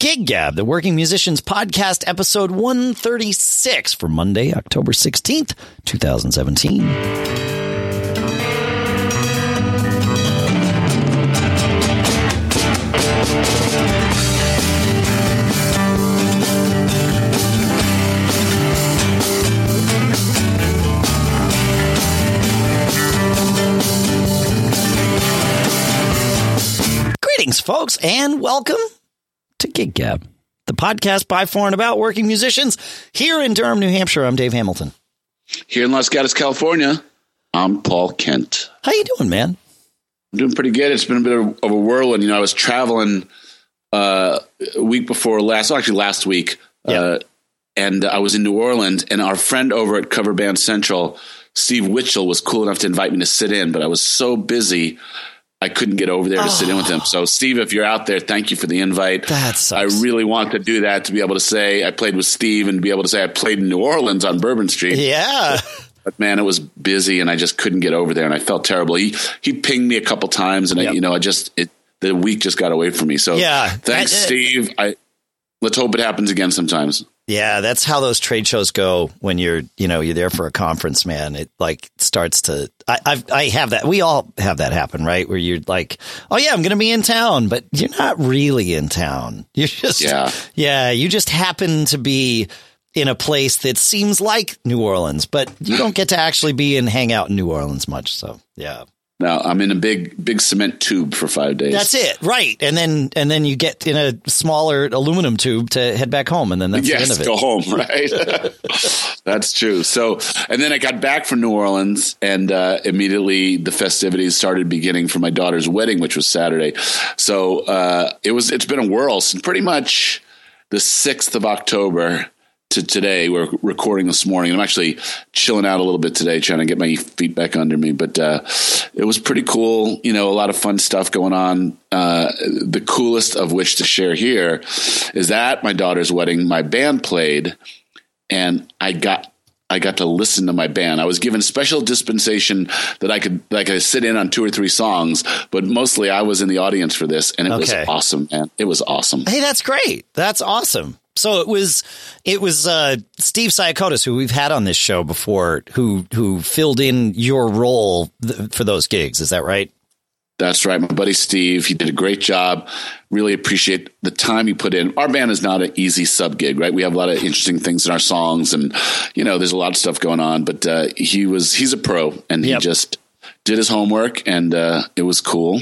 Gig Gab, the Working Musicians Podcast, episode 136 for Monday, October 16th, 2017. Greetings, folks, and welcome Gig Gab, the podcast by, for, and about working musicians here in Durham, New Hampshire. I'm Dave Hamilton. Here in Los Gatos, California, I'm Paul Kent. How you doing, man? I'm doing pretty good. It's been a bit of, a whirlwind. You know, I was traveling uh, a week before last, actually last week, Yeah. uh, and I was in New Orleans, and our friend over at Cover Band Central, Steve Witchell, was cool enough to invite me to sit in, but I was so busy. I couldn't get over there to sit in with him. Oh. So, Steve, if you're out there, thank you for the invite. That sucks. I really want to do that to be able to say I played with Steve and be able to say I played in New Orleans on Bourbon Street. Yeah. But man, it was busy and I just couldn't get over there and I felt terrible. He he pinged me a couple times and I, you know, I just it the week just got away from me. So Yeah. thanks, I- Steve. I let's hope it happens again sometimes. Yeah, that's how those trade shows go when you're, you know, you're there for a conference, man. It like starts to, I, I've, I have that. We all have that happen, right? Where you're like, oh yeah, I'm going to be in town, but you're not really in town. You're just, Yeah. yeah, you just happen to be in a place that seems like New Orleans, but you don't get to actually be and hang out in New Orleans much. So yeah. Now I'm in a big big cement tube for five days. That's it, right? And then and then you get in a smaller aluminum tube to head back home, and then that's the end yes, of it. go home, right? That's true. So, and then I got back from New Orleans, and uh, immediately the festivities started beginning for my daughter's wedding, which was Saturday. So uh, it was. It's been a whirl since pretty much the sixth of October to today. We're recording this morning. I'm actually chilling out a little bit today, trying to get my feet back under me. But uh, it was pretty cool. You know, a lot of fun stuff going on. Uh, the coolest of which to share here is that my daughter's wedding, my band played, and I got. I got to listen to my band. I was given special dispensation that I could like I sit in on two or three songs, but mostly I was in the audience for this, and it Okay. was awesome, man. It was awesome. Hey, that's great. That's awesome. So it was, it was uh, Steve Siakotis, who we've had on this show before, who who filled in your role th- for those gigs. Is that right? That's right. My buddy Steve, he did a great job. Really appreciate the time he put in. Our band is not an easy sub gig, right? We have a lot of interesting things in our songs and, you know, there's a lot of stuff going on, but, uh, he was, he's a pro and Yep. he just did his homework and, uh, it was cool.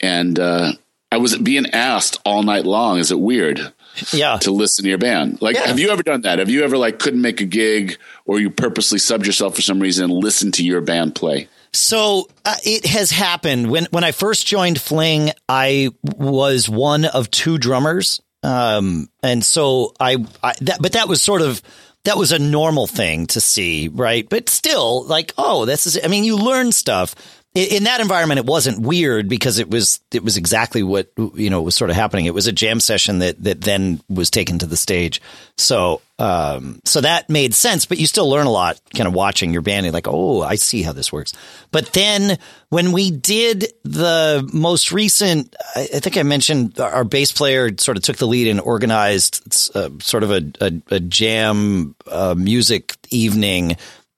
And, uh, I was being asked all night long, is it weird Yeah. to listen to your band? Like, Yeah. have you ever done that? Have you ever like couldn't make a gig or you purposely subbed yourself for some reason and listened to your band play? So uh, it has happened when when I first joined Fling, I was one of two drummers, um, and so I, I that, but that was sort of that was a normal thing to see, right? But still, like, oh, this is. I mean, you learn stuff. In, that environment, it wasn't weird because it was it was exactly what you know was sort of happening. It was a jam session that that then was taken to the stage. So um, so that made sense. But you still learn a lot, kind of watching your band. You're like, oh, I see how this works. But then when we did the most recent, I, I think I mentioned our bass player sort of took the lead and organized uh, sort of a, a, a jam uh, music evening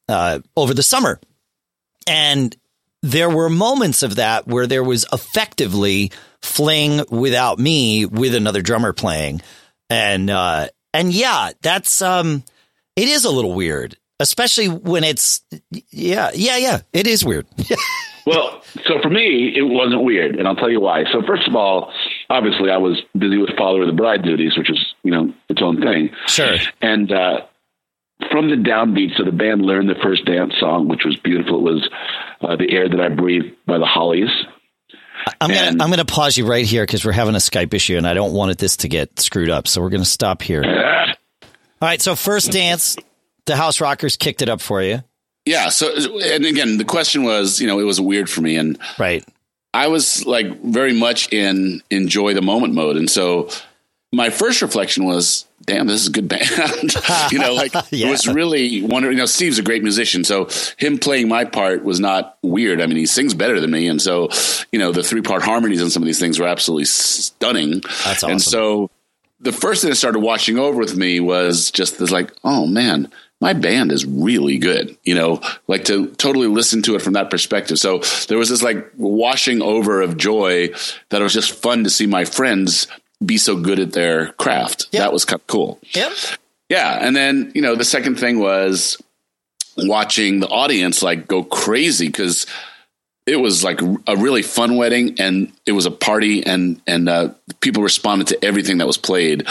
uh, over the summer. And there were moments of that where there was effectively fling without me with another drummer playing. And, uh, and yeah, that's, um, it is a little weird, especially when it's, yeah, yeah, yeah, it is weird. Well, so for me, it wasn't weird, and I'll tell you why. So first of all, obviously, I was busy with Father of the Bride duties, which is you know its own thing. Sure. And uh, from the downbeat, so the band learned the first dance song, which was beautiful. It was uh, "The Air That I Breathe" by the Hollies. I'm gonna I'm gonna pause you right here because we're having a Skype issue and I don't want this to get screwed up. So we're gonna stop here. All right. So first dance, the House Rockers kicked it up for you, Yeah. So, and again, the question was, you know, it was weird for me. And right? I was like very much in enjoy the moment mode. And so my first reflection was, damn, this is a good band. you know, like Yeah. it was really wondering, you know, Steve's a great musician. So him playing my part was not weird. I mean, he sings better than me. And so, you know, the three part harmonies on some of these things were absolutely stunning. That's awesome. And so the first thing that started washing over with me was just this like, oh man, my band is really good, you know, like to totally listen to it from that perspective. So there was this like washing over of joy that it was just fun to see my friends be so good at their craft. Yep. That was kind of cool. Yep. Yeah. And then, you know, the second thing was watching the audience like go crazy because it was like a really fun wedding and it was a party and, and, uh, people responded to everything that was played.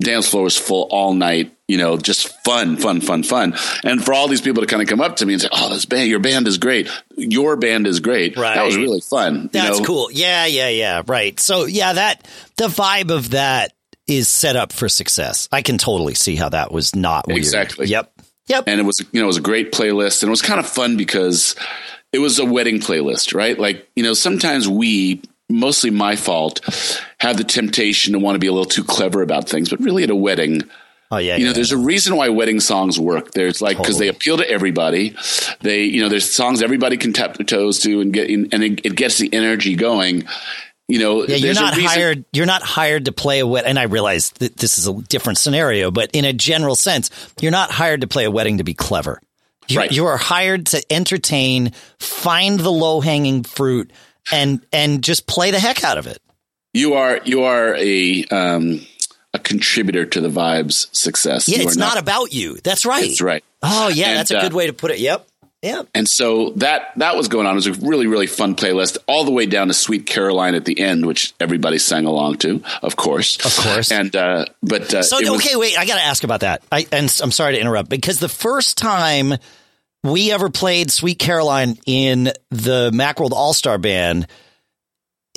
Dance floor was full all night, you know, just fun, fun, fun, fun. And for all these people to kind of come up to me and say, Oh, this band, your band is great. Your band is great. Right. That was really fun. you That's know? cool. Yeah, yeah, yeah. Right. So yeah, that the vibe of that is set up for success. I can totally see how that was not weird. Exactly. Yep. Yep. and it was you know it was a great playlist and it was kind of fun because it was a wedding playlist right like you know sometimes we mostly my fault have the temptation to want to be a little too clever about things but really at a wedding oh yeah. you know yeah. there's a reason why wedding songs work there's like because they appeal to everybody they you know there's songs everybody can tap their toes to and get and it, it gets the energy going you know Yeah, you're not hired. You're not hired to play a wedding. And I realize that this is a different scenario, but in a general sense, you're not hired to play a wedding to be clever. You, Right. you are hired to entertain, find the low hanging fruit, and and just play the heck out of it. you are you are a um a contributor to the vibes success Yeah, You it's are not, about you. That's right. that's right Oh yeah, And, that's a uh, good way to put it. Yep. Yep. And so that that was going on. It was a really really fun playlist, all the way down to "Sweet Caroline" at the end, which everybody sang along to, of course, Of course. And uh, but uh, So it was- okay, wait, I got to ask about that. I and I'm sorry to interrupt because the first time we ever played Sweet Caroline in the Macworld All Star Band,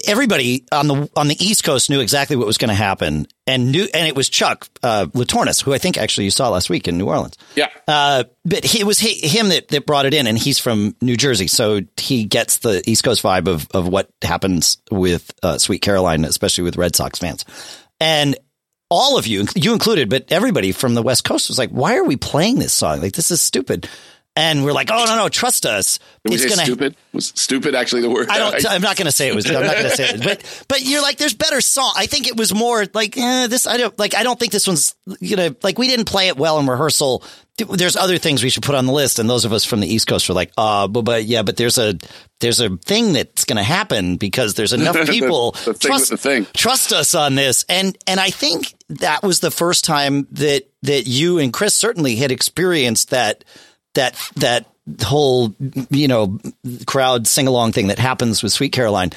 everybody on the on the East Coast knew exactly what was going to happen, and knew, and it was Chuck uh, La Tournous, who I think actually you saw last week in New Orleans. yeah, Uh, but he, it was he, him that, that brought it in, and he's from New Jersey, so he gets the East Coast vibe of of what happens with uh, Sweet Caroline, especially with Red Sox fans. And all of you, you included, but everybody from the West Coast was like, "Why are we playing this song? Like this is stupid." And we're like, "Oh no, no, trust us. Did it's gonna stupid? Was stupid actually the word? I don't. I'm not going to say it was. I'm not going to say it. But but you're like, there's better song. I think it was more like eh, this. I don't like. I don't think this one's you know like we didn't play it well in rehearsal. There's other things we should put on the list, and those of us from the East Coast were like, uh, but, but yeah, but there's a there's a thing that's going to happen because there's enough people the trust the thing. trust us on this, and and I think that was the first time that that you and Chris certainly had experienced that that that whole you know crowd sing along thing that happens with Sweet Caroline.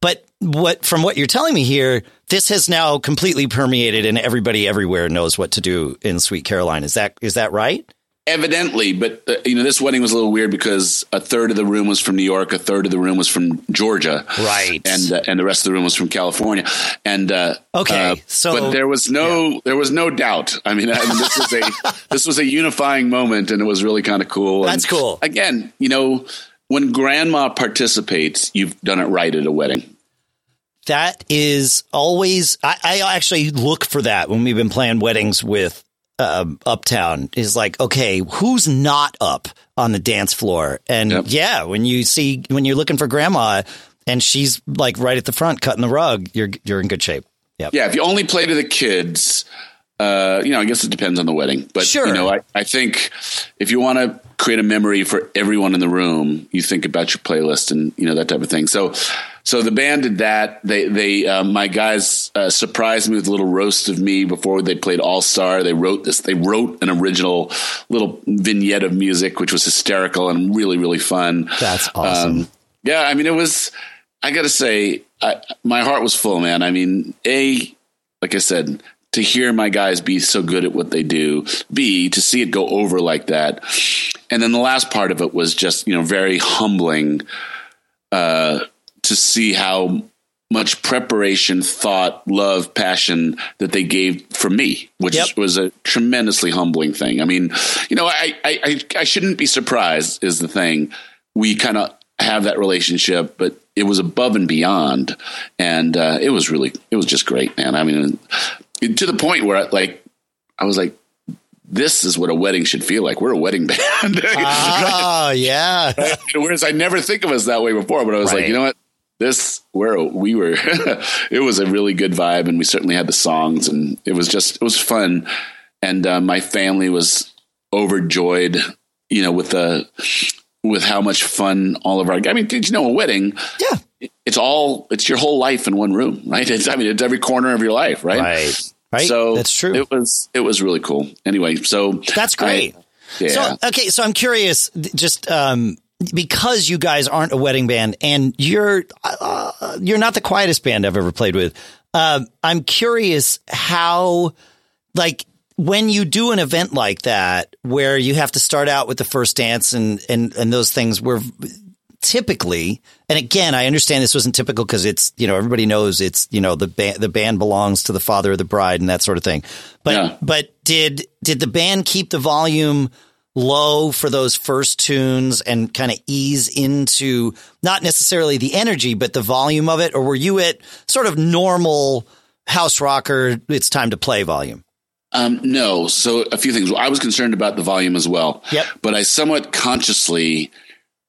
But what from what you're telling me here, this has now completely permeated, and everybody everywhere knows what to do in Sweet Caroline. Is that is that right? Evidently, but uh, you know this wedding was a little weird because a third of the room was from New York, a third of the room was from Georgia, Right. and uh, and the rest of the room was from California. And uh, Okay, uh, so- but there was no there was no doubt. I mean, I mean this was a this was a unifying moment, and it was really kind of cool. And That's cool. Again, you know, when grandma participates, you've done it right at a wedding. that is always I, I actually look for that when we've been playing weddings with um, uptown is like okay who's not up on the dance floor and Yep. yeah when you see when you're looking for grandma and she's like right at the front cutting the rug you're you're in good shape yep. Yeah, if you only play to the kids, uh, you know, I guess it depends on the wedding. But Sure. you know, I, I think if you want to create a memory for everyone in the room, you think about your playlist and you know that type of thing. So, so the band did that. They, they, uh, my guys uh, surprised me with a little roast of me before they played All Star. They wrote this. They wrote an original little vignette of music, which was hysterical and really, really fun. That's awesome. Um, yeah, I mean, it was. I got to say, I, my heart was full, man. I mean, a like I said, to hear my guys be so good at what they do. B to see it go over like that, and then the last part of it was just you know very humbling uh, to see how much preparation, thought, love, passion that they gave for me, which Yep. was a tremendously humbling thing. I mean, you know, I I, I, shouldn't be surprised is the thing. We kind of have that relationship, but it was above and beyond, and uh, it was really it was just great, man. I mean, to the point where like I was like. This is what a wedding should feel like. We're a wedding band. oh yeah Whereas I never think of us that way before, but I was Right. like, you know what? this where we were it was a really good vibe and we certainly had the songs and it was just it was fun and uh, my family was overjoyed you know with the with how much fun all of our i mean did you know a wedding Yeah. It's all it's your whole life in one room right it's i mean it's every corner of your life right Right. Right. so that's true. it was it was really cool anyway so That's great. I- yeah So okay, so I'm curious, just um, because you guys aren't a wedding band and you're uh, you're not the quietest band I've ever played with. Um, I'm curious how, like, when you do an event like that, where you have to start out with the first dance and and and those things, where typically, and again, I understand this wasn't typical because it's you know everybody knows it's you know the band the band belongs to the father of the bride and that sort of thing. But Yeah. but did did the band keep the volume low for those first tunes and kind of ease into not necessarily the energy but the volume of it, or were you at sort of normal house rocker? It's time to play volume. Um, no. So a few things. I was concerned about the volume as well. Yep. But I somewhat consciously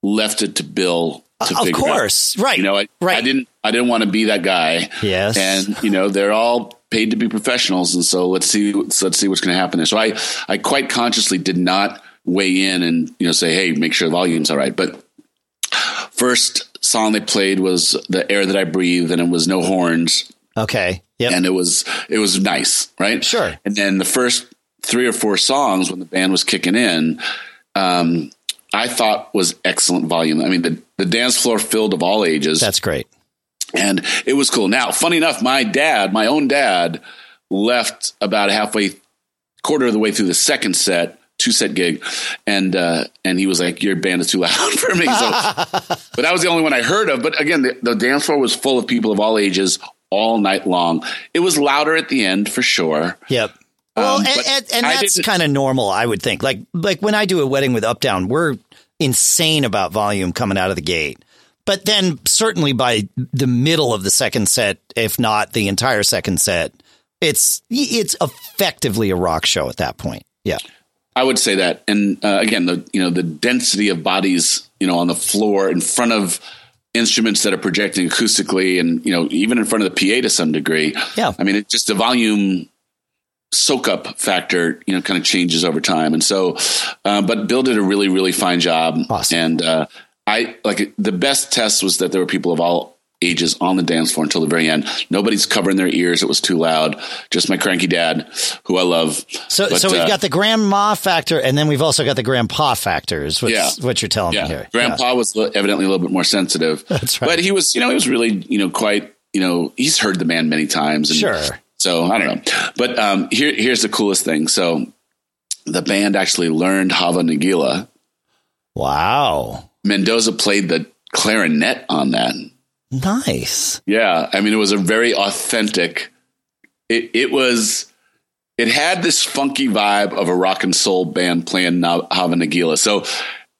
left it to Bill to of figure it out. course, right? You know, I, right. I didn't. I didn't want to be that guy. Yes. And you know, they're all paid to be professionals, and so let's see. Let's see what's going to happen there. So I, I quite consciously did not weigh in and you know say, hey, make sure the volume's all right. But first song they played was the air that I breathe, and it was no horns Okay. yeah and it was it was nice, right? Sure. And then the first three or four songs when the band was kicking in, um, I thought was excellent volume. I mean, the the dance floor filled of all ages, That's great. and it was cool. Now, funny enough, my dad, my own dad, left about halfway, quarter of the way through the second set. Two set gig, and uh, and he was like, "Your band is too loud for me." So, but that was the only one I heard of. But again, the, the dance floor was full of people of all ages all night long. It was louder at the end for sure. Yep. Well, Um, and, and, and that's kind of normal, I would think. Like, like when I do a wedding with Uptown, we're insane about volume coming out of the gate. But then, certainly by the middle of the second set, if not the entire second set, it's it's effectively a rock show at that point. Yeah, I would say that, and uh, again, the you know the density of bodies, you know, on the floor in front of instruments that are projecting acoustically, and you know, even in front of the PA to some degree. Yeah. I mean, it just the volume soak up factor, you know, kind of changes over time, and so, uh, but Bill did a really, really fine job, Awesome. and uh, I like the best test was that there were people of all ages on the dance floor until the very end. Nobody's covering their ears; it was too loud. Just my cranky dad, who I love. so But, so we've uh, got the grandma factor, and then we've also got the grandpa factors. What's, Yeah. what you're telling yeah. me here. Grandpa was evidently a little bit more sensitive. That's right. But he was, you know, he was really, you know, quite, you know, he's heard the man many times. And Sure. So I don't know. But um, here, here's the coolest thing. So the band actually learned Hava Nagila. Wow, Mendoza played the clarinet on that. nice. Yeah. I mean, it was a very authentic, it, it was, it had this funky vibe of a rock and soul band playing Hava Nagila. So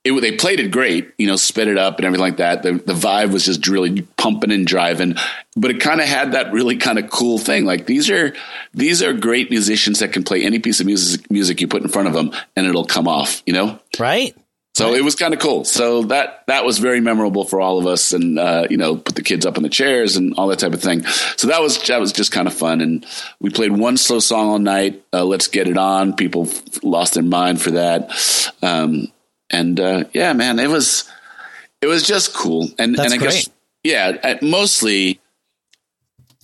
it, they played it great, you know, sped it up and everything like that. The, the vibe was just really pumping and driving, but it kind of had that really kind of cool thing. Like these are, these are great musicians that can play any piece of music, music you put in front of them and it'll come off, you know? Right. So it was kind of cool. So that that was very memorable for all of us, and uh, you know, put the kids up in the chairs and all that type of thing. So that was that was just kind of fun. And we played one slow song all night. Uh, Let's get it on. People f- lost their mind for that. Um, and uh, yeah, man, it was it was just cool. And That's and I guess yeah, mostly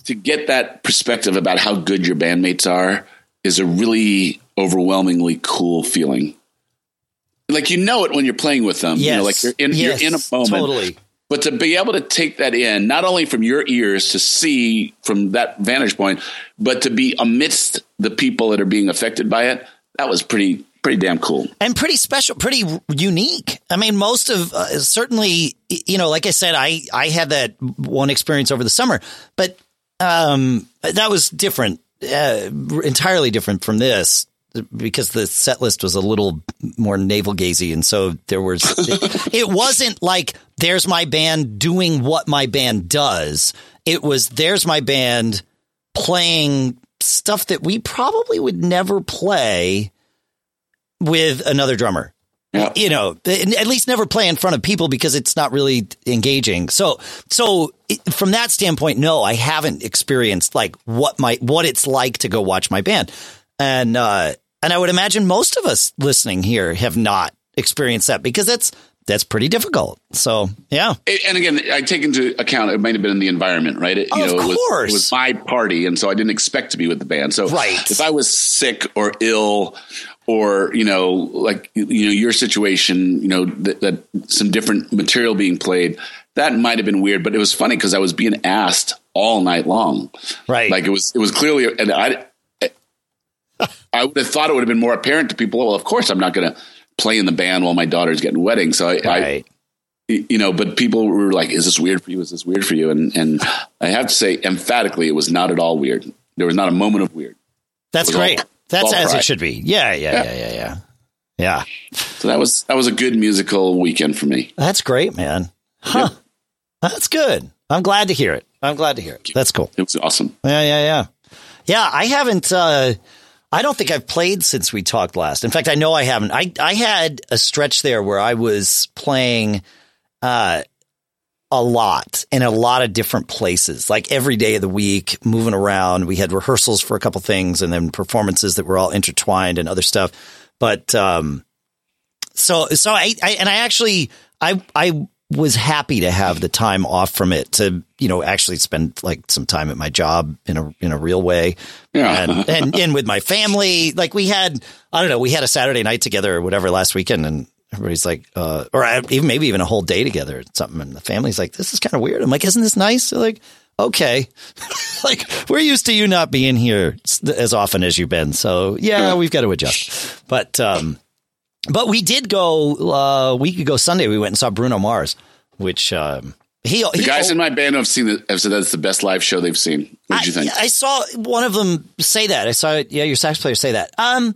to get that perspective about how good your bandmates are is a really overwhelmingly cool feeling. Like you know it when you're playing with them. Yes. You know, like you're in Yes, you're in a moment. Totally. But to be able to take that in, not only from your ears to see from that vantage point, but to be amidst the people that are being affected by it, that was pretty pretty damn cool. and pretty special, pretty unique. I mean, most of uh, certainly, you know, like I said, I I had that one experience over the summer, but um, that was different, uh, entirely different from this because the set list was a little more navel gazy, and so there was it, it wasn't like there's my band doing what my band does. It was there's my band playing stuff that we probably would never play with another drummer. Yeah. You know, at least never play in front of people because it's not really engaging. So, so from that standpoint, no, I haven't experienced like what my what it's like to go watch my band, and uh, and I would imagine most of us listening here have not experienced that because that's that's pretty difficult. So yeah. And again, I take into account it might have been in the environment, right? It, you of know, it was, it was, my party, and so I didn't expect to be with the band. So right. if I was sick or ill or you know like you know your situation you know that, that some different material being played that might have been weird but it was funny because i was being asked all night long. Right. Like it was it was clearly and i i would have thought it would have been more apparent to people well of course i'm not going to play in the band while my daughter's getting wedding so i, right. I you know but people were like is this weird for you? Is this weird for you? And and i have to say emphatically it was not at all weird. There was not a moment of weird. That's great all, that's as it should be. Yeah, yeah, yeah, yeah, yeah. Yeah. So that was that was a good musical weekend for me. That's great, man. Huh. Yep. That's good. I'm glad to hear it. I'm glad to hear it. That's cool. It was awesome. Yeah, yeah, yeah. Yeah, I haven't uh I don't think I've played since we talked last. In fact, I know I haven't. I I had a stretch there where I was playing uh a lot in a lot of different places, like every day of the week, moving around. We had rehearsals for a couple things and then performances that were all intertwined and other stuff. But, um, so, so I, I and I actually, I, I was happy to have the time off from it to, you know, actually spend like some time at my job in a, in a real way. Yeah. And, and, and with my family, like we had, I don't know, we had a Saturday night together or whatever last weekend and everybody's like, uh, or even maybe even a whole day together or something. And the family's like, this is kind of weird. I'm like, isn't this nice? They're like, okay. like we're used to you not being here as often as you've been. So yeah, we've got to adjust. But, um, but we did go, uh, a week ago Sunday, we went and saw Bruno Mars, which, um, he, the he, guys in my band have seen it, have said that's the best live show they've seen. What did you think? I saw one of them say that. I saw, yeah, your sax player say that. Um,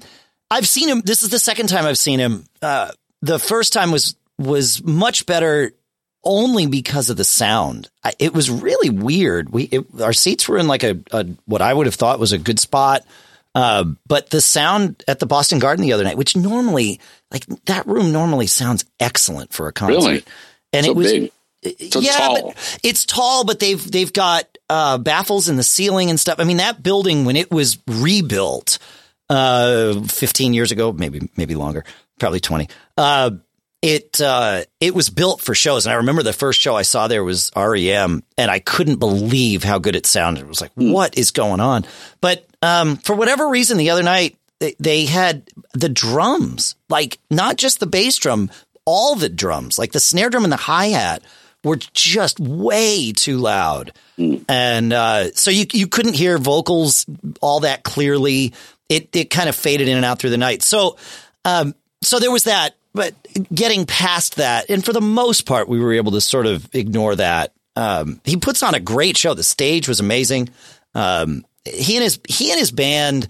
I've seen him. This is the second time I've seen him. Uh, the first time was was much better only because of the sound. I, it was really weird. We it, our seats were in like a, a, what I would have thought was a good spot, uh, but the sound at the Boston Garden the other night, which normally like that room normally sounds excellent for a concert, really? and so it was. Big. So yeah, tall. but it's tall, but they've they've got uh, baffles in the ceiling and stuff. I mean, that building when it was rebuilt uh, 15 years ago, maybe maybe longer, probably 20. Uh, it uh, it was built for shows, and I remember the first show I saw there was REM, and I couldn't believe how good it sounded. It was like, Mm. what is going on? But um, for whatever reason, the other night they, they had the drums, like not just the bass drum, all the drums, like the snare drum and the hi hat, were just way too loud, and uh, so you you couldn't hear vocals all that clearly. It it kind of faded in and out through the night. So um, so there was that, but getting past that, and for the most part, we were able to sort of ignore that. Um, he puts on a great show. The stage was amazing. Um, he and his he and his band.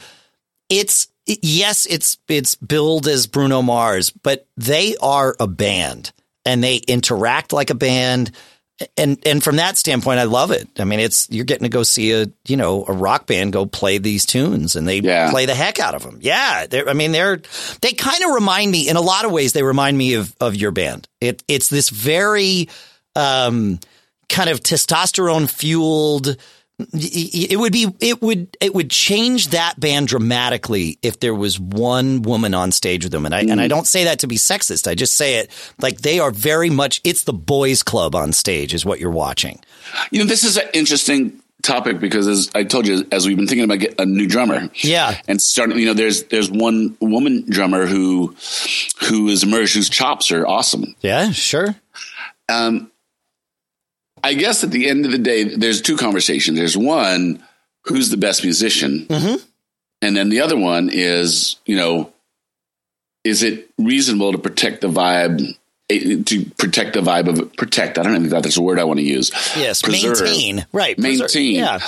It's yes, it's it's billed as Bruno Mars, but they are a band and they interact like a band. And and from that standpoint, I love it. I mean, it's you're getting to go see a you know a rock band go play these tunes, and they Yeah. play the heck out of them. Yeah, I mean, they're they kind of remind me in a lot of ways. They remind me of of your band. It it's this very um, kind of testosterone fueled. It would be it would it would change that band dramatically if there was one woman on stage with them, and I and I don't say that to be sexist. I just say it like they are very much. It's the boys' club on stage, is what you're watching. You know, this is an interesting topic because, as I told you, as we've been thinking about get a new drummer, Yeah. and starting, you know, there's there's one woman drummer who who has emerged whose chops are awesome. Yeah, sure. Um, I guess at the end of the day, there's two conversations. There's one, who's the best musician, Mhm. and then the other one is, you know, is it reasonable to protect the vibe? eh, To protect the vibe of protect, I don't even think that's a word I want to use. Yes, Preserve. maintain. Right, preserve. maintain. Yeah,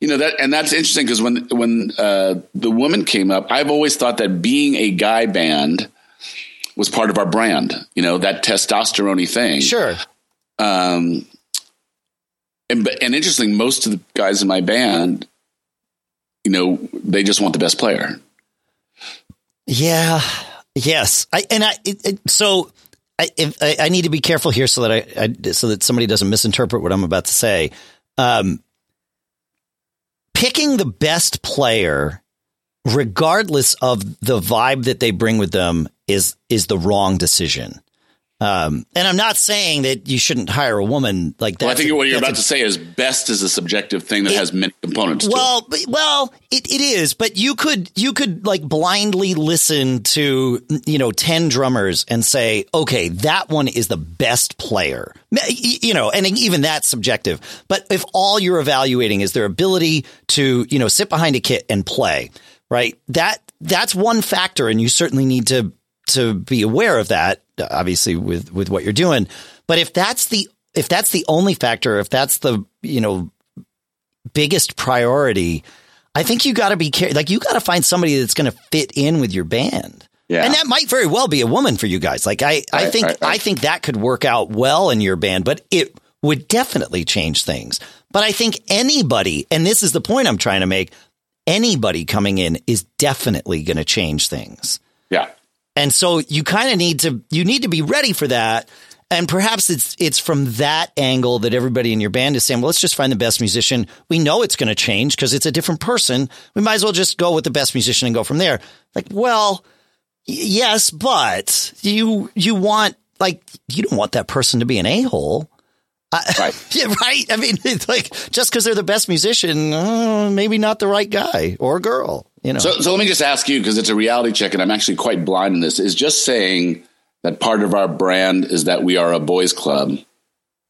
You know that, and that's interesting because when when uh, the woman came up, I've always thought that being a guy band was part of our brand. You know that testosterone thing. sure. Um, and but and interesting, most of the guys in my band, you know, they just want the best player. Yeah, Yes, I and I it, it, so I, if, I, I need to be careful here so that I, I, so that somebody doesn't misinterpret what I'm about to say. Um, picking the best player, regardless of the vibe that they bring with them, is is the wrong decision. Um, and I'm not saying that you shouldn't hire a woman like that. Well, I think what you're about a, to say is best is a subjective thing that it, has many components. Well, well, it, it is, but you could you could like blindly listen to you know ten drummers and say, okay, that one is the best player. You know, and even that's subjective. But if all you're evaluating is their ability to you know sit behind a kit and play, right? That that's one factor, and you certainly need to to be aware of that obviously with with what you're doing. But if that's the if that's the only factor, if that's the you know biggest priority, I think you got to be care- like you got to find somebody that's going to fit in with your band. Yeah. And that might very well be a woman for you guys. Like I, I think right, right. I think that could work out well in your band, but it would definitely change things. But I think anybody, and this is the point I'm trying to make, anybody coming in is definitely going to change things. Yeah. And so you kind of need to you need to be ready for that. And perhaps it's it's from that angle that everybody in your band is saying, well, let's just find the best musician. We know it's going to change because it's a different person. We might as well just go with the best musician and go from there. Like, well, yes, but you you want like you don't want that person to be an a hole. right. yeah, right. I mean, it's like just because they're the best musician, uh, maybe not the right guy or girl. You know. So, so let me just ask you because it's a reality check, and I'm actually quite blind in this. Is just saying that part of our brand is that we are a boys' club.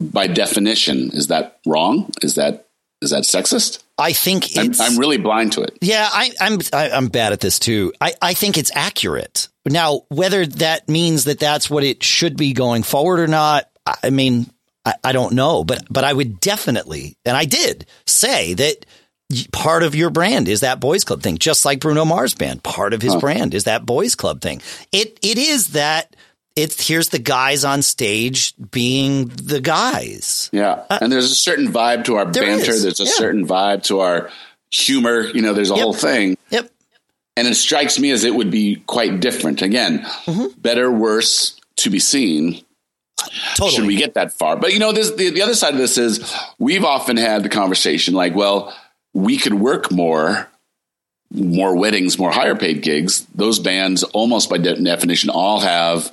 By definition, is that wrong? Is that is that sexist? I think I'm, I'm, really blind to it. Yeah, I, I'm I, am i am bad at this too. I, I think it's accurate. Now, whether that means that that's what it should be going forward or not, I mean, I, I don't know. But but I would definitely, and I did say that part of your brand is that boys club thing, just like Bruno Mars band. Part of his huh. brand is that boys club thing. It it is that it's here's the guys on stage being the guys. Yeah, uh, and there's a certain vibe to our banter. Is. There's a yeah. certain vibe to our humor. You know, there's a yep. whole thing. Yep. And it strikes me as it would be quite different. Again, mm-hmm. better, worse to be seen. Totally. Should we get that far? But you know, this the, the other side of this is we've often had the conversation like, well we could work more more weddings, more higher paid gigs. Those bands, almost by de- definition, all have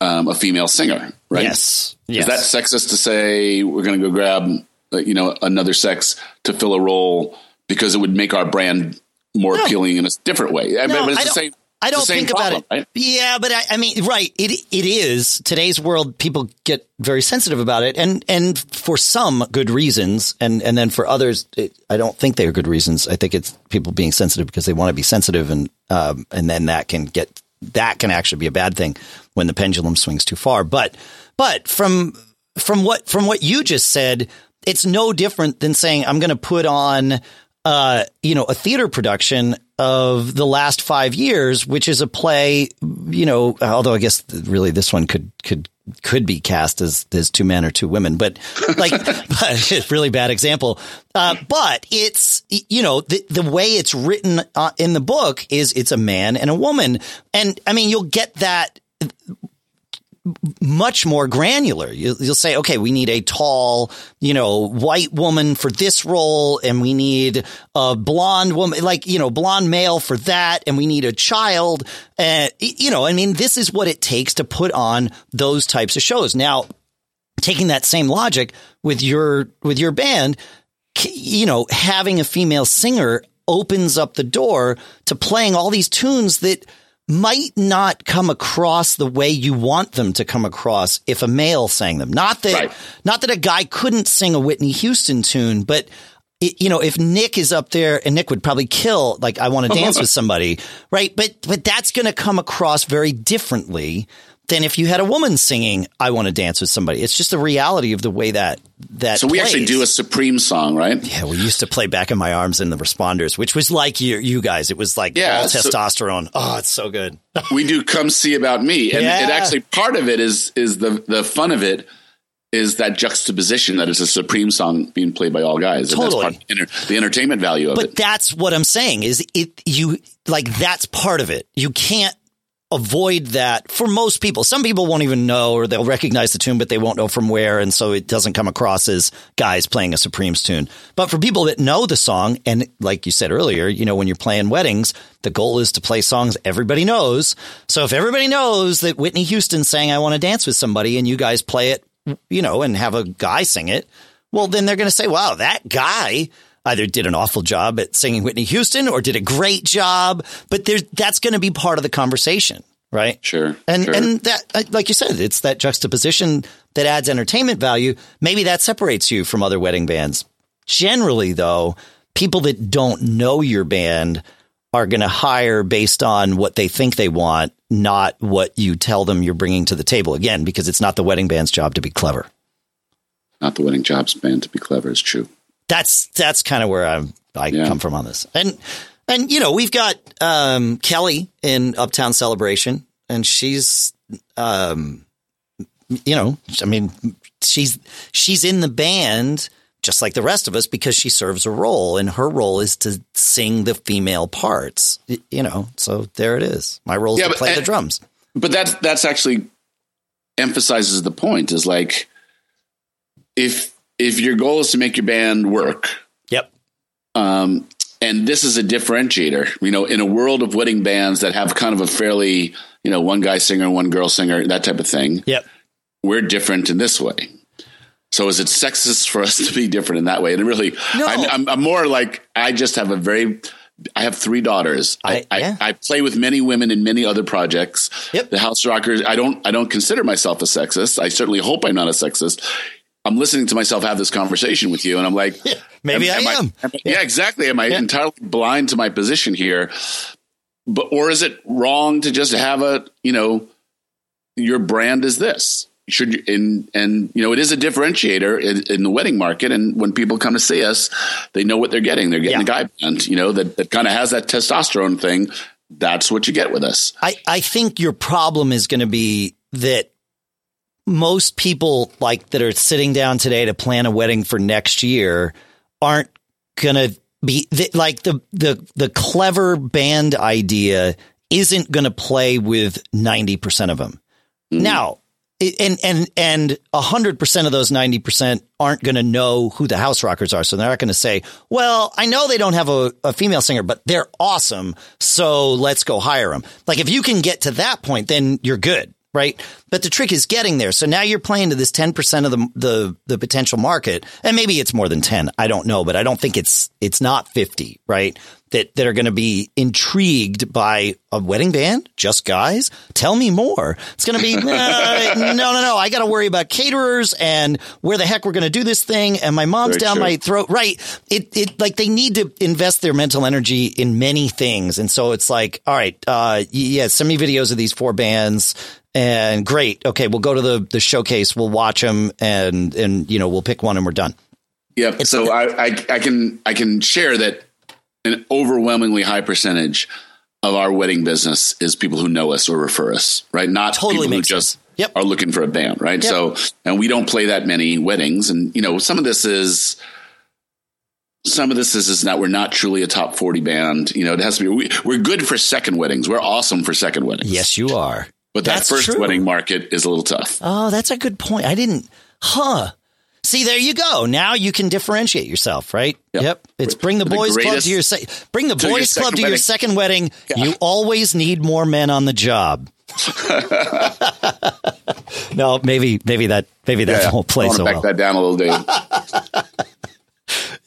um, a female singer, right? Yes. yes. Is that sexist to say we're going to go grab, uh, you know, another sex to fill a role because it would make our brand more no. appealing in a different way? No, but it's the same. I don't think problem, about it. Right? Yeah, but I, I, mean, right? It it is today's world. People get very sensitive about it, and and for some good reasons, and and then for others, it, I don't think they are good reasons. I think it's people being sensitive because they want to be sensitive, and um, and then that can get that can actually be a bad thing when the pendulum swings too far. But but from from what from what you just said, it's no different than saying I'm going to put on uh, you know, a theater production of the last five years, which is a play, you know, although I guess really this one could, could, could be cast as, as two men or two women, but like, but really bad example. Uh, but it's, you know, the, the way it's written uh, in the book is it's a man and a woman. And I mean, you'll get that much more granular. You, will say, okay, we need a tall, you know, white woman for this role, and we need a blonde woman, like you know, blonde male for that, and we need a child. And, you know, I mean, this is what it takes to put on those types of shows. Now, taking that same logic with your with your band, you know, having a female singer opens up the door to playing all these tunes that might not come across the way you want them to come across if a male sang them. Not that, right. not that a guy couldn't sing a Whitney Houston tune, but it, you know, if Nick is up there and Nick would probably kill, like, I want to dance with somebody, right? But, but that's going to come across very differently than if you had a woman singing "I Want to Dance with Somebody." It's just the reality of the way that that. So we actually do a Supreme song, right? Yeah, we used to play "Back in My Arms" in the Responders, which was like you, you guys. It was like yeah, all so testosterone. Oh, it's so good. we do "Come See About Me," and yeah. it actually part of it is is the the fun of it is that juxtaposition that it's a supreme song being played by all guys. Totally, the, inter- the, entertainment value of but it. But that's what I'm saying is it you like that's part of it. You can't avoid that for most people. Some people won't even know or they'll recognize the tune, but they won't know from where. And so it doesn't come across as guys playing a Supremes tune. But for people that know the song, and like you said earlier, you know, when you're playing weddings, the goal is to play songs everybody knows. So if everybody knows that Whitney Houston sang I Want to Dance with Somebody and you guys play it, you know, and have a guy sing it, well, then they're going to say, wow, that guy either did an awful job at singing Whitney Houston or did a great job, but there's, that's going to be part of the conversation, right? Sure. And, sure. and that, like you said, it's that juxtaposition that adds entertainment value. Maybe that separates you from other wedding bands. Generally, though, people that don't know your band are going to hire based on what they think they want, not what you tell them you're bringing to the table. Again, because it's not the wedding band's job to be clever. Not the wedding job's band to be clever is true that's that's kind of where I'm, I yeah. come from on this. And and you know we've got um, Kelly in Uptown Celebration, and she's um, you know I mean she's she's in the band just like the rest of us because she serves a role, and her role is to sing the female parts. You know, so there it is. My role is yeah, to play but, the drums. But that's that's actually emphasizes the point. Is like if if your goal is to make your band work, yep. Um, and this is a differentiator. You know, in a world of wedding bands that have kind of a fairly, you know, one guy singer, one girl singer, that type of thing. Yep. We're different in this way. So is it sexist for us to be different in that way? And really, no. I'm, I'm, I'm more like I just have a very I have three daughters. I, I, yeah. I, I, play with many women in many other projects. Yep. The House Rockers. I don't. I don't consider myself a sexist. I certainly hope I'm not a sexist. I'm listening to myself have this conversation with you, and I'm like, yeah, maybe am, I am. am I, yeah. yeah. exactly. Am I yeah. entirely blind to my position here? But or is it wrong to just have a you know your brand is this? Should you and and you know it is a differentiator in, in, the wedding market, and when people come to see us, they know what they're getting. They're getting a guy band, you know that that kind of has that testosterone thing. That's what you get with us. I I think your problem is going to be that most people like that are sitting down today to plan a wedding for next year aren't going to be like the the the clever band idea isn't going to play with 90% of them. Mm. Now, and and and a hundred percent of those ninety percent aren't going to know who the house rockers are, so they're not going to say, "Well, I know they don't have a, a, female singer, but they're awesome, so let's go hire them." Like if you can get to that point, then you're good right? But the trick is getting there. So now you're playing to this 10% of the, the, the potential market. And maybe it's more than 10. I don't know, but I don't think it's, it's not 50, right? That, that are going to be intrigued by a wedding band, just guys. Tell me more. It's going to be, uh, no, no, no. I got to worry about caterers and where the heck we're going to do this thing. And my mom's Very down true. my throat. Right. It, it, like they need to invest their mental energy in many things. And so it's like, all right, uh, yeah, send me videos of these four bands and great. Okay, we'll go to the the showcase. We'll watch them, and and you know we'll pick one, and we're done. Yep. It's, so I, I I can I can share that an overwhelmingly high percentage of our wedding business is people who know us or refer us, right? Not totally people who just Yep. are looking for a band, right? Yep. So, and we don't play that many weddings, and you know, some of this is some of this is, is that we're not truly a top 40 band. You know, it has to be, we, we're good for second weddings. We're awesome for second weddings. Yes, you are. But that that's first true. wedding market is a little tough. Oh, that's a good point. I didn't, huh? See, there you go. Now you can differentiate yourself, right? Yep. yep. It's bring the, the boys club to your se- bring the boys club to your second wedding. Yeah. You always need more men on the job. no, maybe maybe that maybe that yeah, won't play so back well. that down a little, Dave.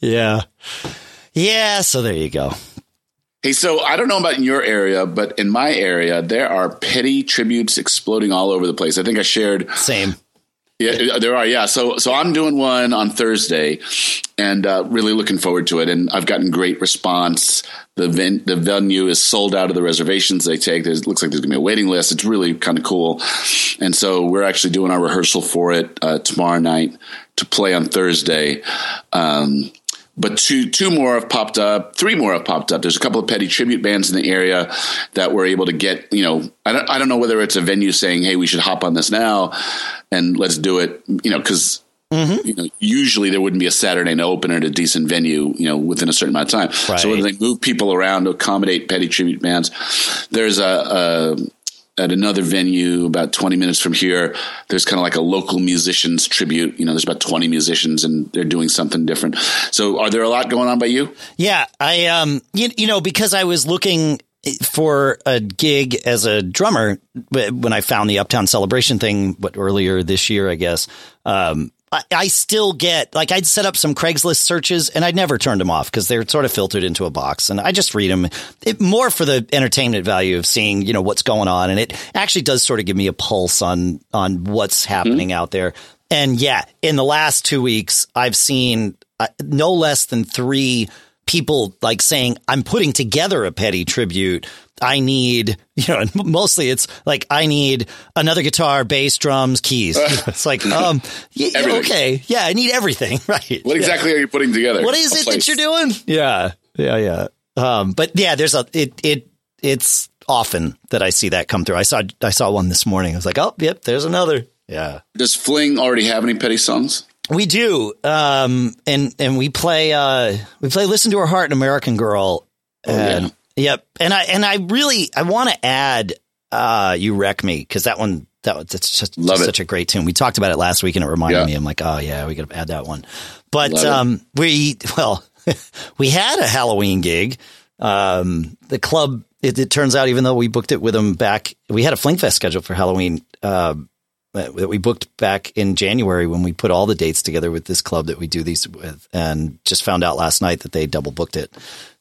yeah, yeah. So there you go. Hey, so I don't know about in your area, but in my area, there are petty tributes exploding all over the place. I think I shared. Same. Yeah, there are. Yeah. So, so I'm doing one on Thursday and uh, really looking forward to it. And I've gotten great response. The ven- the venue is sold out of the reservations they take. It looks like there's to be a waiting list. It's really kind of cool. And so we're actually doing our rehearsal for it uh, tomorrow night to play on Thursday. Um, but two two more have popped up. Three more have popped up. There's a couple of petty tribute bands in the area that were able to get. You know, I don't I don't know whether it's a venue saying, "Hey, we should hop on this now and let's do it." You know, because Mm-hmm. You know, usually there wouldn't be a Saturday night opener at a decent venue, you know, within a certain amount of time. Right. So when they move people around to accommodate petty tribute bands, there's a, a at another venue about 20 minutes from here. There's kind of like a local musicians tribute. You know, there's about 20 musicians and they're doing something different. So are there a lot going on by you? Yeah. I, um, you, you know, because I was looking for a gig as a drummer when I found the Uptown Celebration thing, what earlier this year, I guess. Um, I, still get like I'd set up some Craigslist searches and I'd never turned them off because they're sort of filtered into a box and I just read them it, more for the entertainment value of seeing you know what's going on and it actually does sort of give me a pulse on on what's happening mm-hmm. out there and yeah in the last two weeks I've seen uh, no less than three people like saying I'm putting together a Petty tribute I need, you know, mostly it's like I need another guitar, bass, drums, keys. it's like, um, yeah, okay, yeah, I need everything, right? What exactly yeah. are you putting together? What is it place? that you're doing? Yeah, yeah, yeah. Um, but yeah, there's a it it it's often that I see that come through. I saw I saw one this morning. I was like, oh, yep, there's another. Yeah. Does Fling already have any Petty songs? We do, um, and and we play uh, we play "Listen to Her Heart" and "American Girl," oh, and yeah. Yep. And I and I really I want to add uh you wreck me because that one that was that's just, just such a great tune. We talked about it last week and it reminded yeah. me. I'm like, oh yeah, we got to add that one. But Love um it. we well we had a Halloween gig. Um the club it, it, turns out even though we booked it with them back we had a Flingfest scheduled for Halloween uh, that we booked back in January when we put all the dates together with this club that we do these with, and just found out last night that they double booked it.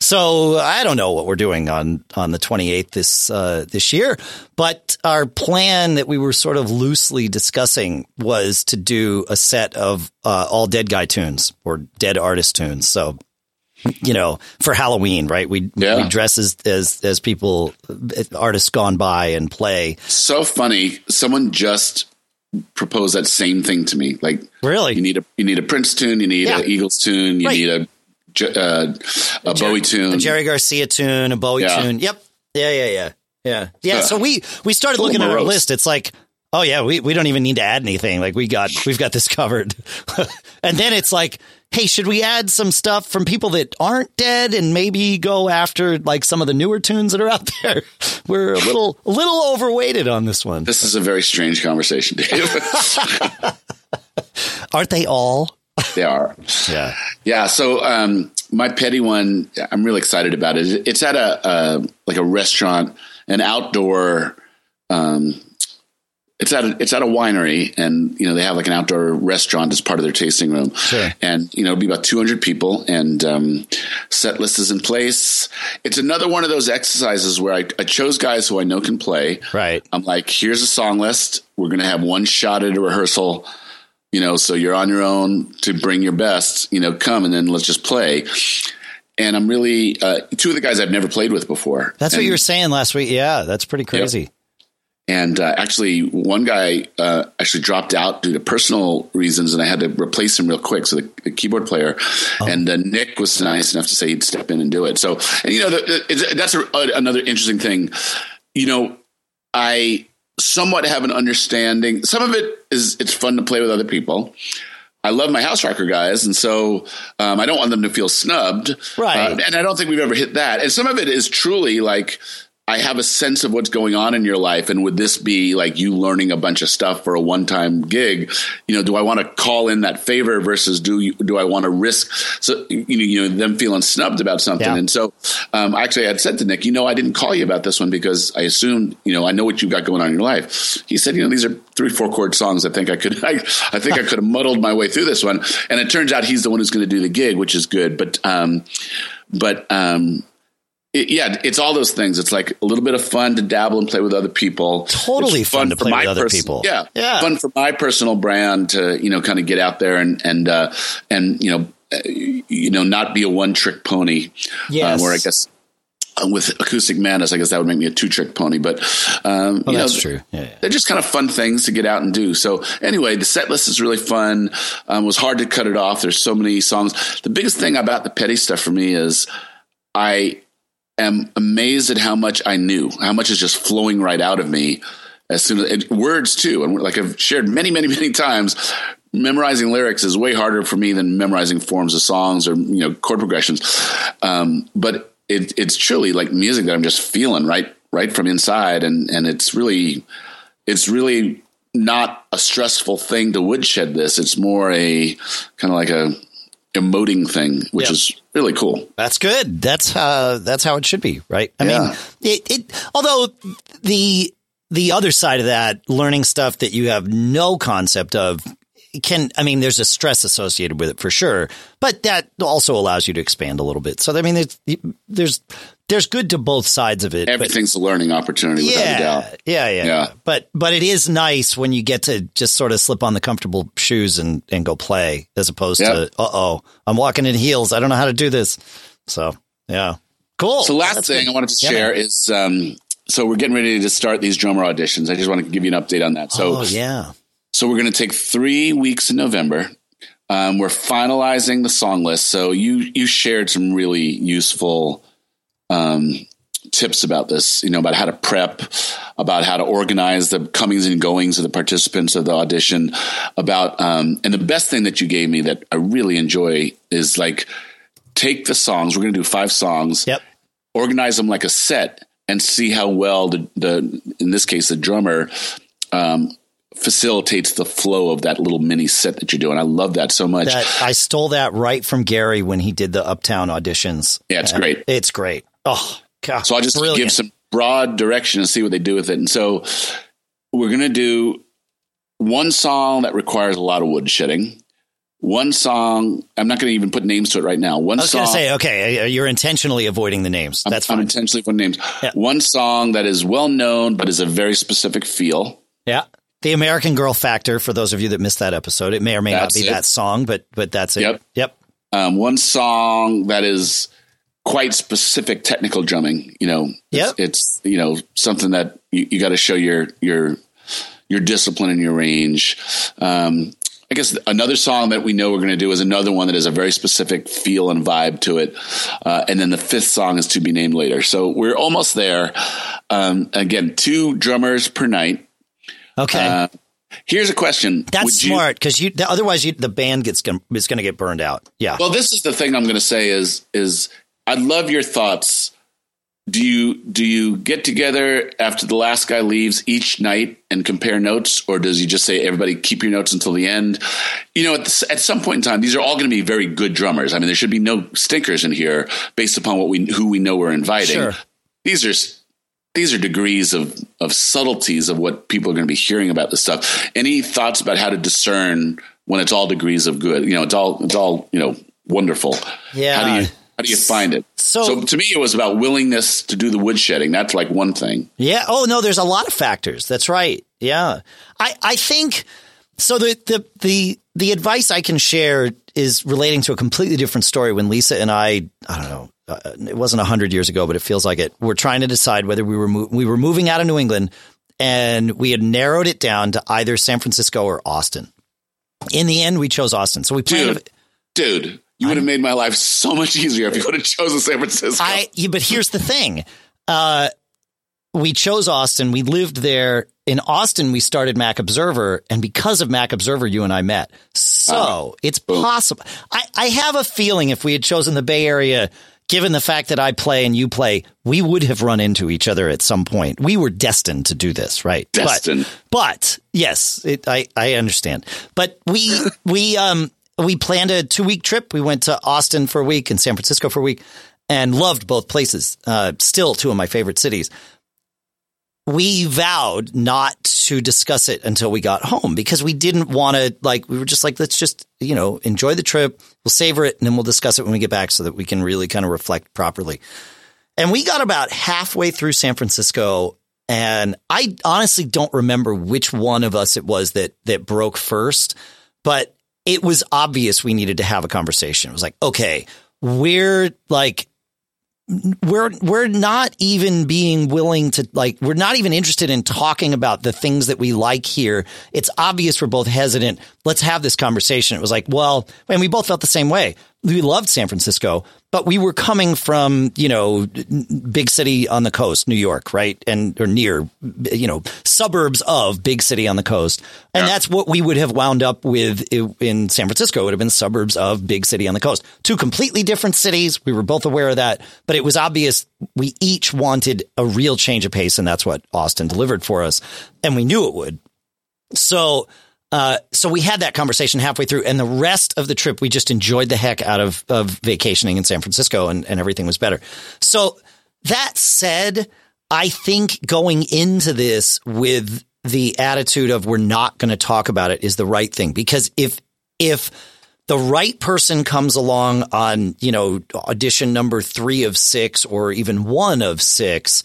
So I don't know what we're doing on on the 28th this uh, this year, but our plan that we were sort of loosely discussing was to do a set of uh, all dead guy tunes or dead artist tunes. So you know, for Halloween, right? We, yeah. we dress as, as, as people, artists gone by and play. So funny. Someone just propose that same thing to me. Like, really, you need a you need a Prince tune, you need yeah. an Eagles tune, you right. need a uh, a, a Bowie tune, a Jerry Garcia tune, a Bowie yeah. tune. Yep. Yeah, yeah, yeah, yeah, yeah. So we we started looking at our list. It's like, oh yeah, we we don't even need to add anything. Like we got we've got this covered. and then it's like, hey, should we add some stuff from people that aren't dead and maybe go after like some of the newer tunes that are out there? We're a little a little overweighted on this one. This is a very strange conversation, Dave. aren't they all? They are. Yeah. Yeah. So um, my Petty one, I'm really excited about it. It's at a, a like a restaurant, an outdoor um, it's at a, it's at a winery and you know they have like an outdoor restaurant as part of their tasting room. Sure. and you know it'll be about 200 people and um, set list is in place. It's another one of those exercises where I, I, chose guys who i know can play. Right. I'm like here's a song list. We're gonna have one shot at a rehearsal you know so you're on your own to bring your best you know come and then let's just play. And i'm really uh, two of the guys i've never played with before. That's and, what you were saying last week. Yeah that's pretty crazy. yep. And uh, actually, one guy uh, actually dropped out due to personal reasons, and I had to replace him real quick. So the, the keyboard player, oh. and uh, Nick was nice enough to say he'd step in and do it. So, and you know, the, the, that's a, another interesting thing. You know, I somewhat have an understanding. Some of it is it's fun to play with other people. I love my house rocker guys, and so um, I don't want them to feel snubbed. Right, uh, and I don't think we've ever hit that. And some of it is truly like I have a sense of what's going on in your life. And would this be like you learning a bunch of stuff for a one time gig? You know, do I want to call in that favor versus do you, do I want to risk so you know, you know them feeling snubbed about something? Yeah. And so, um, actually, I had said to Nick, you know, I didn't call you about this one because I assumed, you know, I know what you've got going on in your life. He said, you know, these are three, four chord songs. I think I could, I, I think I could have muddled my way through this one. And it turns out he's the one who's going to do the gig, which is good. But, um, but, um, yeah, it's all those things. It's like a little bit of fun to dabble and play with other people. Totally fun, fun, to play with other pers- people. Yeah, yeah, fun for my personal brand to you know kind of get out there and and uh, and you know uh, you know not be a one trick pony. Yes. Uh, where I guess uh, with acoustic madness, I guess that would make me a two trick pony. But um, well, you that's know, true. Yeah, yeah. They're just kind of fun things to get out and do. So anyway, the set list is really fun. Um, it was hard to cut it off. There's so many songs. The biggest thing about the Petty stuff for me is I am amazed at how much I knew, how much is just flowing right out of me as soon as words too. And like I've shared many, many, many times, memorizing lyrics is way harder for me than memorizing forms of songs or, you know, chord progressions. Um, but it, it's truly like music that I'm just feeling right, right from inside, and and it's really it's really not a stressful thing to woodshed this. It's more a kind of like a emoting thing, which Yep. is really cool. That's good. That's uh that's how it should be, right? I mean, it, it although the the other side of that, learning stuff that you have no concept of can I mean there's a stress associated with it for sure, but that also allows you to expand a little bit. So I mean it's, there's there's good to both sides of it. but- Everything's a learning opportunity without a yeah, doubt. yeah, yeah, Yeah. But but it is nice when you get to just sort of slip on the comfortable shoes and and go play, as opposed Yep. to uh oh, I'm walking in heels. I don't know how to do this. So yeah, cool. So last That's thing good. I wanted to Yeah, share man. is um, so we're getting ready to start these drummer auditions. I just want to give you an update on that. So oh yeah, so we're going to take three weeks in November. Um, we're finalizing the song list. So you you shared some really useful um, tips about this. You know about how to prep, about how to organize the comings and goings of the participants of the audition. About um, and the best thing that you gave me that I really enjoy is like take the songs. We're going to do five songs yep, organize them like a set and see how well the, the in this case the drummer um, facilitates the flow of that little mini set that you're doing. I love that so much. that I stole that right from Gary when he did the Uptown auditions. Yeah, it's And great. It's great. Oh god, so I'll just brilliant. give some broad direction and see what they do with it. And so we're going to do one song that requires a lot of wood shedding. One song, I'm not going to even put names to it right now. One I was song, going to say, okay, uh, you're intentionally avoiding the names. I'm- That's I'm fine. intentionally putting names. Yeah. One song that is well known but is a very specific feel. Yeah. The American Girl Factor, for those of you that missed that episode, it may or may That's not be it. that song, but but that's it. Yep. Yep. um, one song that is quite specific technical drumming. You know, Yep. it's, it's you know something that you, you got to show your your your discipline and your range. Um, I guess another song that we know we're going to do is another one that has a very specific feel and vibe to it, uh, and then the fifth song is to be named later. So we're almost there. Um, again, two drummers per night. Okay. Uh, here's a question: that's Would you- smart because you the, otherwise you, the band gets gonna, is going to get burned out. Yeah. Well, this is the thing I'm going to say is is I'd love your thoughts. Do you do you get together after the last guy leaves each night and compare notes, or does you just say everybody keep your notes until the end? You know, at, at some point in time, these are all going to be very good drummers. I mean, there should be no stinkers in here based upon what we who we know we're inviting. Sure. These are these are degrees of of subtleties of what people are going to be hearing about this stuff. Any thoughts about how to discern when it's all degrees of good? You know, it's all it's all you know wonderful. Yeah. How do you how do you find it? So- to me, it was about willingness to do the woodshedding. That's like one thing. Yeah. Oh no, there's a lot of factors. That's right. Yeah. I I think so. The the the the advice I can share is relating to a completely different story. When Lisa and I, I don't know, uh, it wasn't a hundred years ago, but it feels like it. We're trying to decide whether we were mo- we were moving out of New England, and we had narrowed it down to either San Francisco or Austin. In the end, we chose Austin. So we planned. Dude, dude, you would have made my life so much easier if you would have chosen San Francisco. I yeah, but here's the thing. Uh we chose Austin. We lived there in Austin. We started Mac Observer, and because of Mac Observer, you and I met. So it's possible. I, I have a feeling if we had chosen the Bay Area, given the fact that I play and you play, we would have run into each other at some point. We were destined to do this, right? But- Destined. but yes, it, I I understand. But we we um we planned a two week trip. We went to Austin for a week and San Francisco for a week, and loved both places. Uh, still two of my favorite cities. We vowed not to discuss it until we got home because we didn't want to like we were just like let's just you know enjoy the trip we'll savor it and then we'll discuss it when we get back so that we can really kind of reflect properly and we got about halfway through San Francisco and I honestly don't remember which one of us it was that that broke first, but it was obvious we needed to have a conversation. It was like, okay, we're like we're we're not even being willing to like we're not even interested in talking about the things that we like here. It's obvious we're both hesitant. Let's have this conversation. It was like, well, and we both felt the same way. We loved San Francisco, but we were coming from, you know, big city on the coast, New York, right? And, or near, you know, suburbs of big city on the coast. And yeah. that's what we would have wound up with in San Francisco. It would have been suburbs of big city on the coast. Two completely different cities. We were both aware of that, but it was obvious we each wanted a real change of pace. And that's what Austin delivered for us. And we knew it would. So, uh, so we had that conversation halfway through, and the rest of the trip, we just enjoyed the heck out of, of vacationing in San Francisco, and, and everything was better. So that said, I think going into this with the attitude of we're not going to talk about it is the right thing because if if the right person comes along on you know audition number three of six or even one of six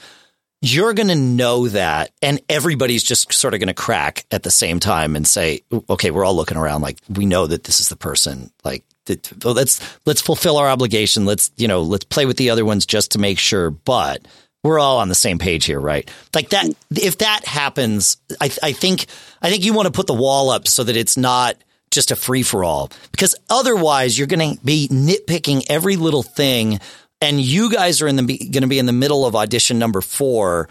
you're going to know that and everybody's just sort of going to crack at the same time and say okay we're all looking around like we know that this is the person like let's let's fulfill our obligation. Let's you know let's play with the other ones just to make sure. But we're all on the same page here right? Like that if that happens i i think i think you want to put the wall up so that it's not just a free for all because otherwise you're going to be nitpicking every little thing and you guys are in the going to be in the middle of audition number four,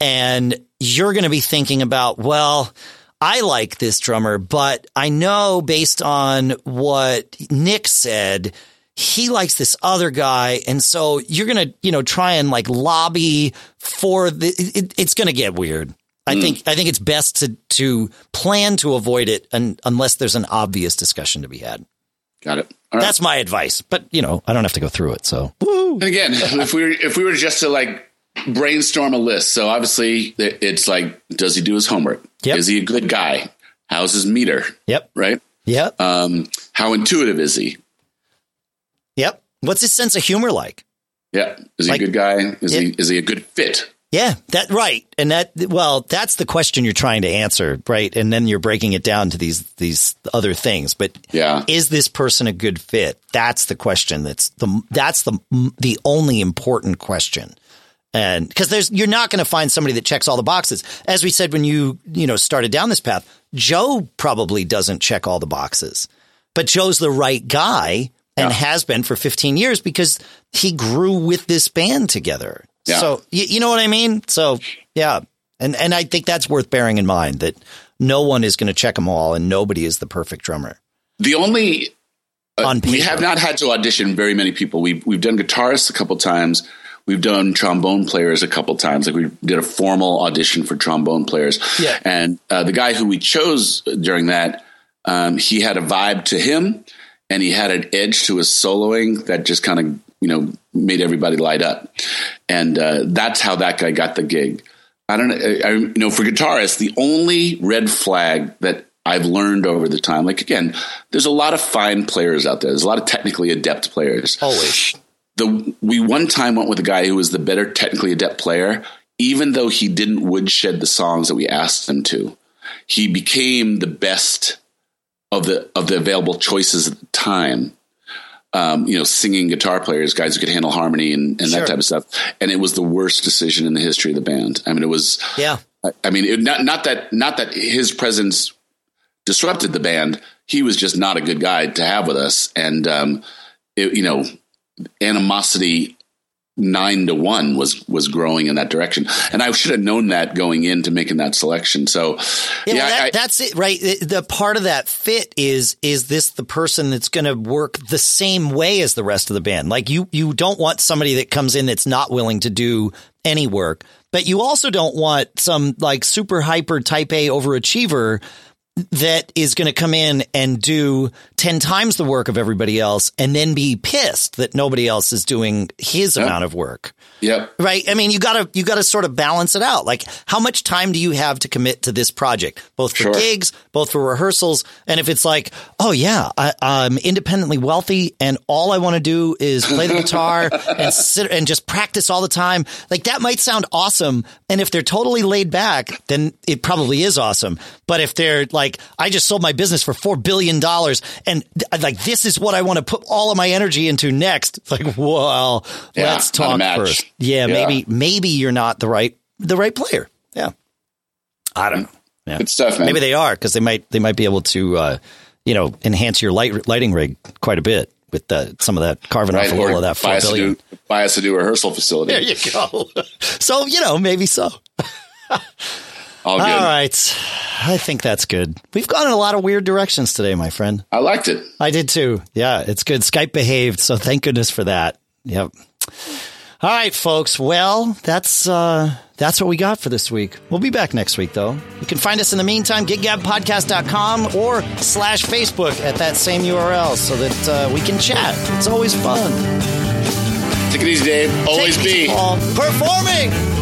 and you're going to be thinking about, well, I like this drummer, but I know based on what Nick said, he likes this other guy, and so you're going to, you know, try and like lobby for the. It, it's going to get weird. I mm. think I think it's best to to plan to avoid it, and, unless there's an obvious discussion to be had. Got it. That's my advice, but you know, I don't have to go through it. So, Woo. and again, if we were if we were just to like brainstorm a list, so obviously it's like, does he do his homework? Yep. Is he a good guy? How's his meter? Yep. Right. Yep. Um, how intuitive is he? Yep. What's his sense of humor like? Yeah. Is he like, a good guy? Is yeah. he is he a good fit? Yeah, that right. And that well, that's the question you're trying to answer, right? And then you're breaking it down to these these other things. But yeah. is this person a good fit? That's the question that's the that's the the only important question. And because there's you're not going to find somebody that checks all the boxes. As we said when you, you know, started down this path, Joe probably doesn't check all the boxes. But Joe's the right guy and yeah. has been for 15 years because he grew with this band together. Yeah. So you, you know what I mean? So yeah. And and I think that's worth bearing in mind that no one is going to check them all and nobody is the perfect drummer. The only uh, we have not had to audition very many people. We've we've done guitarists a couple times. We've done trombone players a couple times. Like we did a formal audition for trombone players. Yeah. And uh, the guy who we chose during that, um, he had a vibe to him, and he had an edge to his soloing that just kind of you know made everybody light up, and uh, that's how that guy got the gig. I don't know. I, you know, for guitarists, the only red flag that I've learned over the time, like again, there's a lot of fine players out there. There's a lot of technically adept players. Always. The we one time went with a guy who was the better technically adept player, even though he didn't woodshed the songs that we asked him to. He became the best of the of the available choices at the time um, you know, singing guitar players, guys who could handle harmony and, and sure. that type of stuff. And it was the worst decision in the history of the band. I mean, it was, yeah. I, I mean, it, not, not that, not that his presence disrupted the band. He was just not a good guy to have with us. And, um, it, you know, animosity nine to one was was growing in that direction, and I should have known that going into making that selection. So, yeah, yeah well, that, I, that's it, right? The part of that fit is is this the person that's going to work the same way as the rest of the band? Like you you don't want somebody that comes in that's not willing to do any work, but you also don't want some like super hyper type A overachiever that is going to come in and do 10 times the work of everybody else and then be pissed that nobody else is doing his yep. amount of work. Yep. Right. I mean, you gotta, you gotta sort of balance it out. Like how much time do you have to commit to this project, both for sure. gigs, both for rehearsals? And if it's like, oh yeah, I, am independently wealthy and all I want to do is play the guitar and sit and just practice all the time. Like that might sound awesome. And if they're totally laid back, then it probably is awesome. But if they're like, I just sold my business for $4 billion and like, this is what I want to put all of my energy into next. Like, well, yeah, let's talk first. Yeah, yeah, maybe, maybe you're not the right, the right player. Yeah. I don't know. Yeah. Good stuff, man. Maybe they are because they might, they might be able to, uh, you know, enhance your light lighting rig quite a bit with the, some of that carving right, off a little of that four buy billion. Us buy us a new rehearsal facility. There you go. so you know, maybe so. All, All right. I think that's good. We've gone in a lot of weird directions today, my friend. I liked it. I did too. Yeah, it's good. Skype behaved, so thank goodness for that. Yep. All right, folks. Well, that's uh that's what we got for this week. We'll be back next week though. You can find us in the meantime, giggabpodcast.com or slash Facebook at that same URL so that uh, we can chat. It's always fun. Take it easy, Dave. Always Take be performing.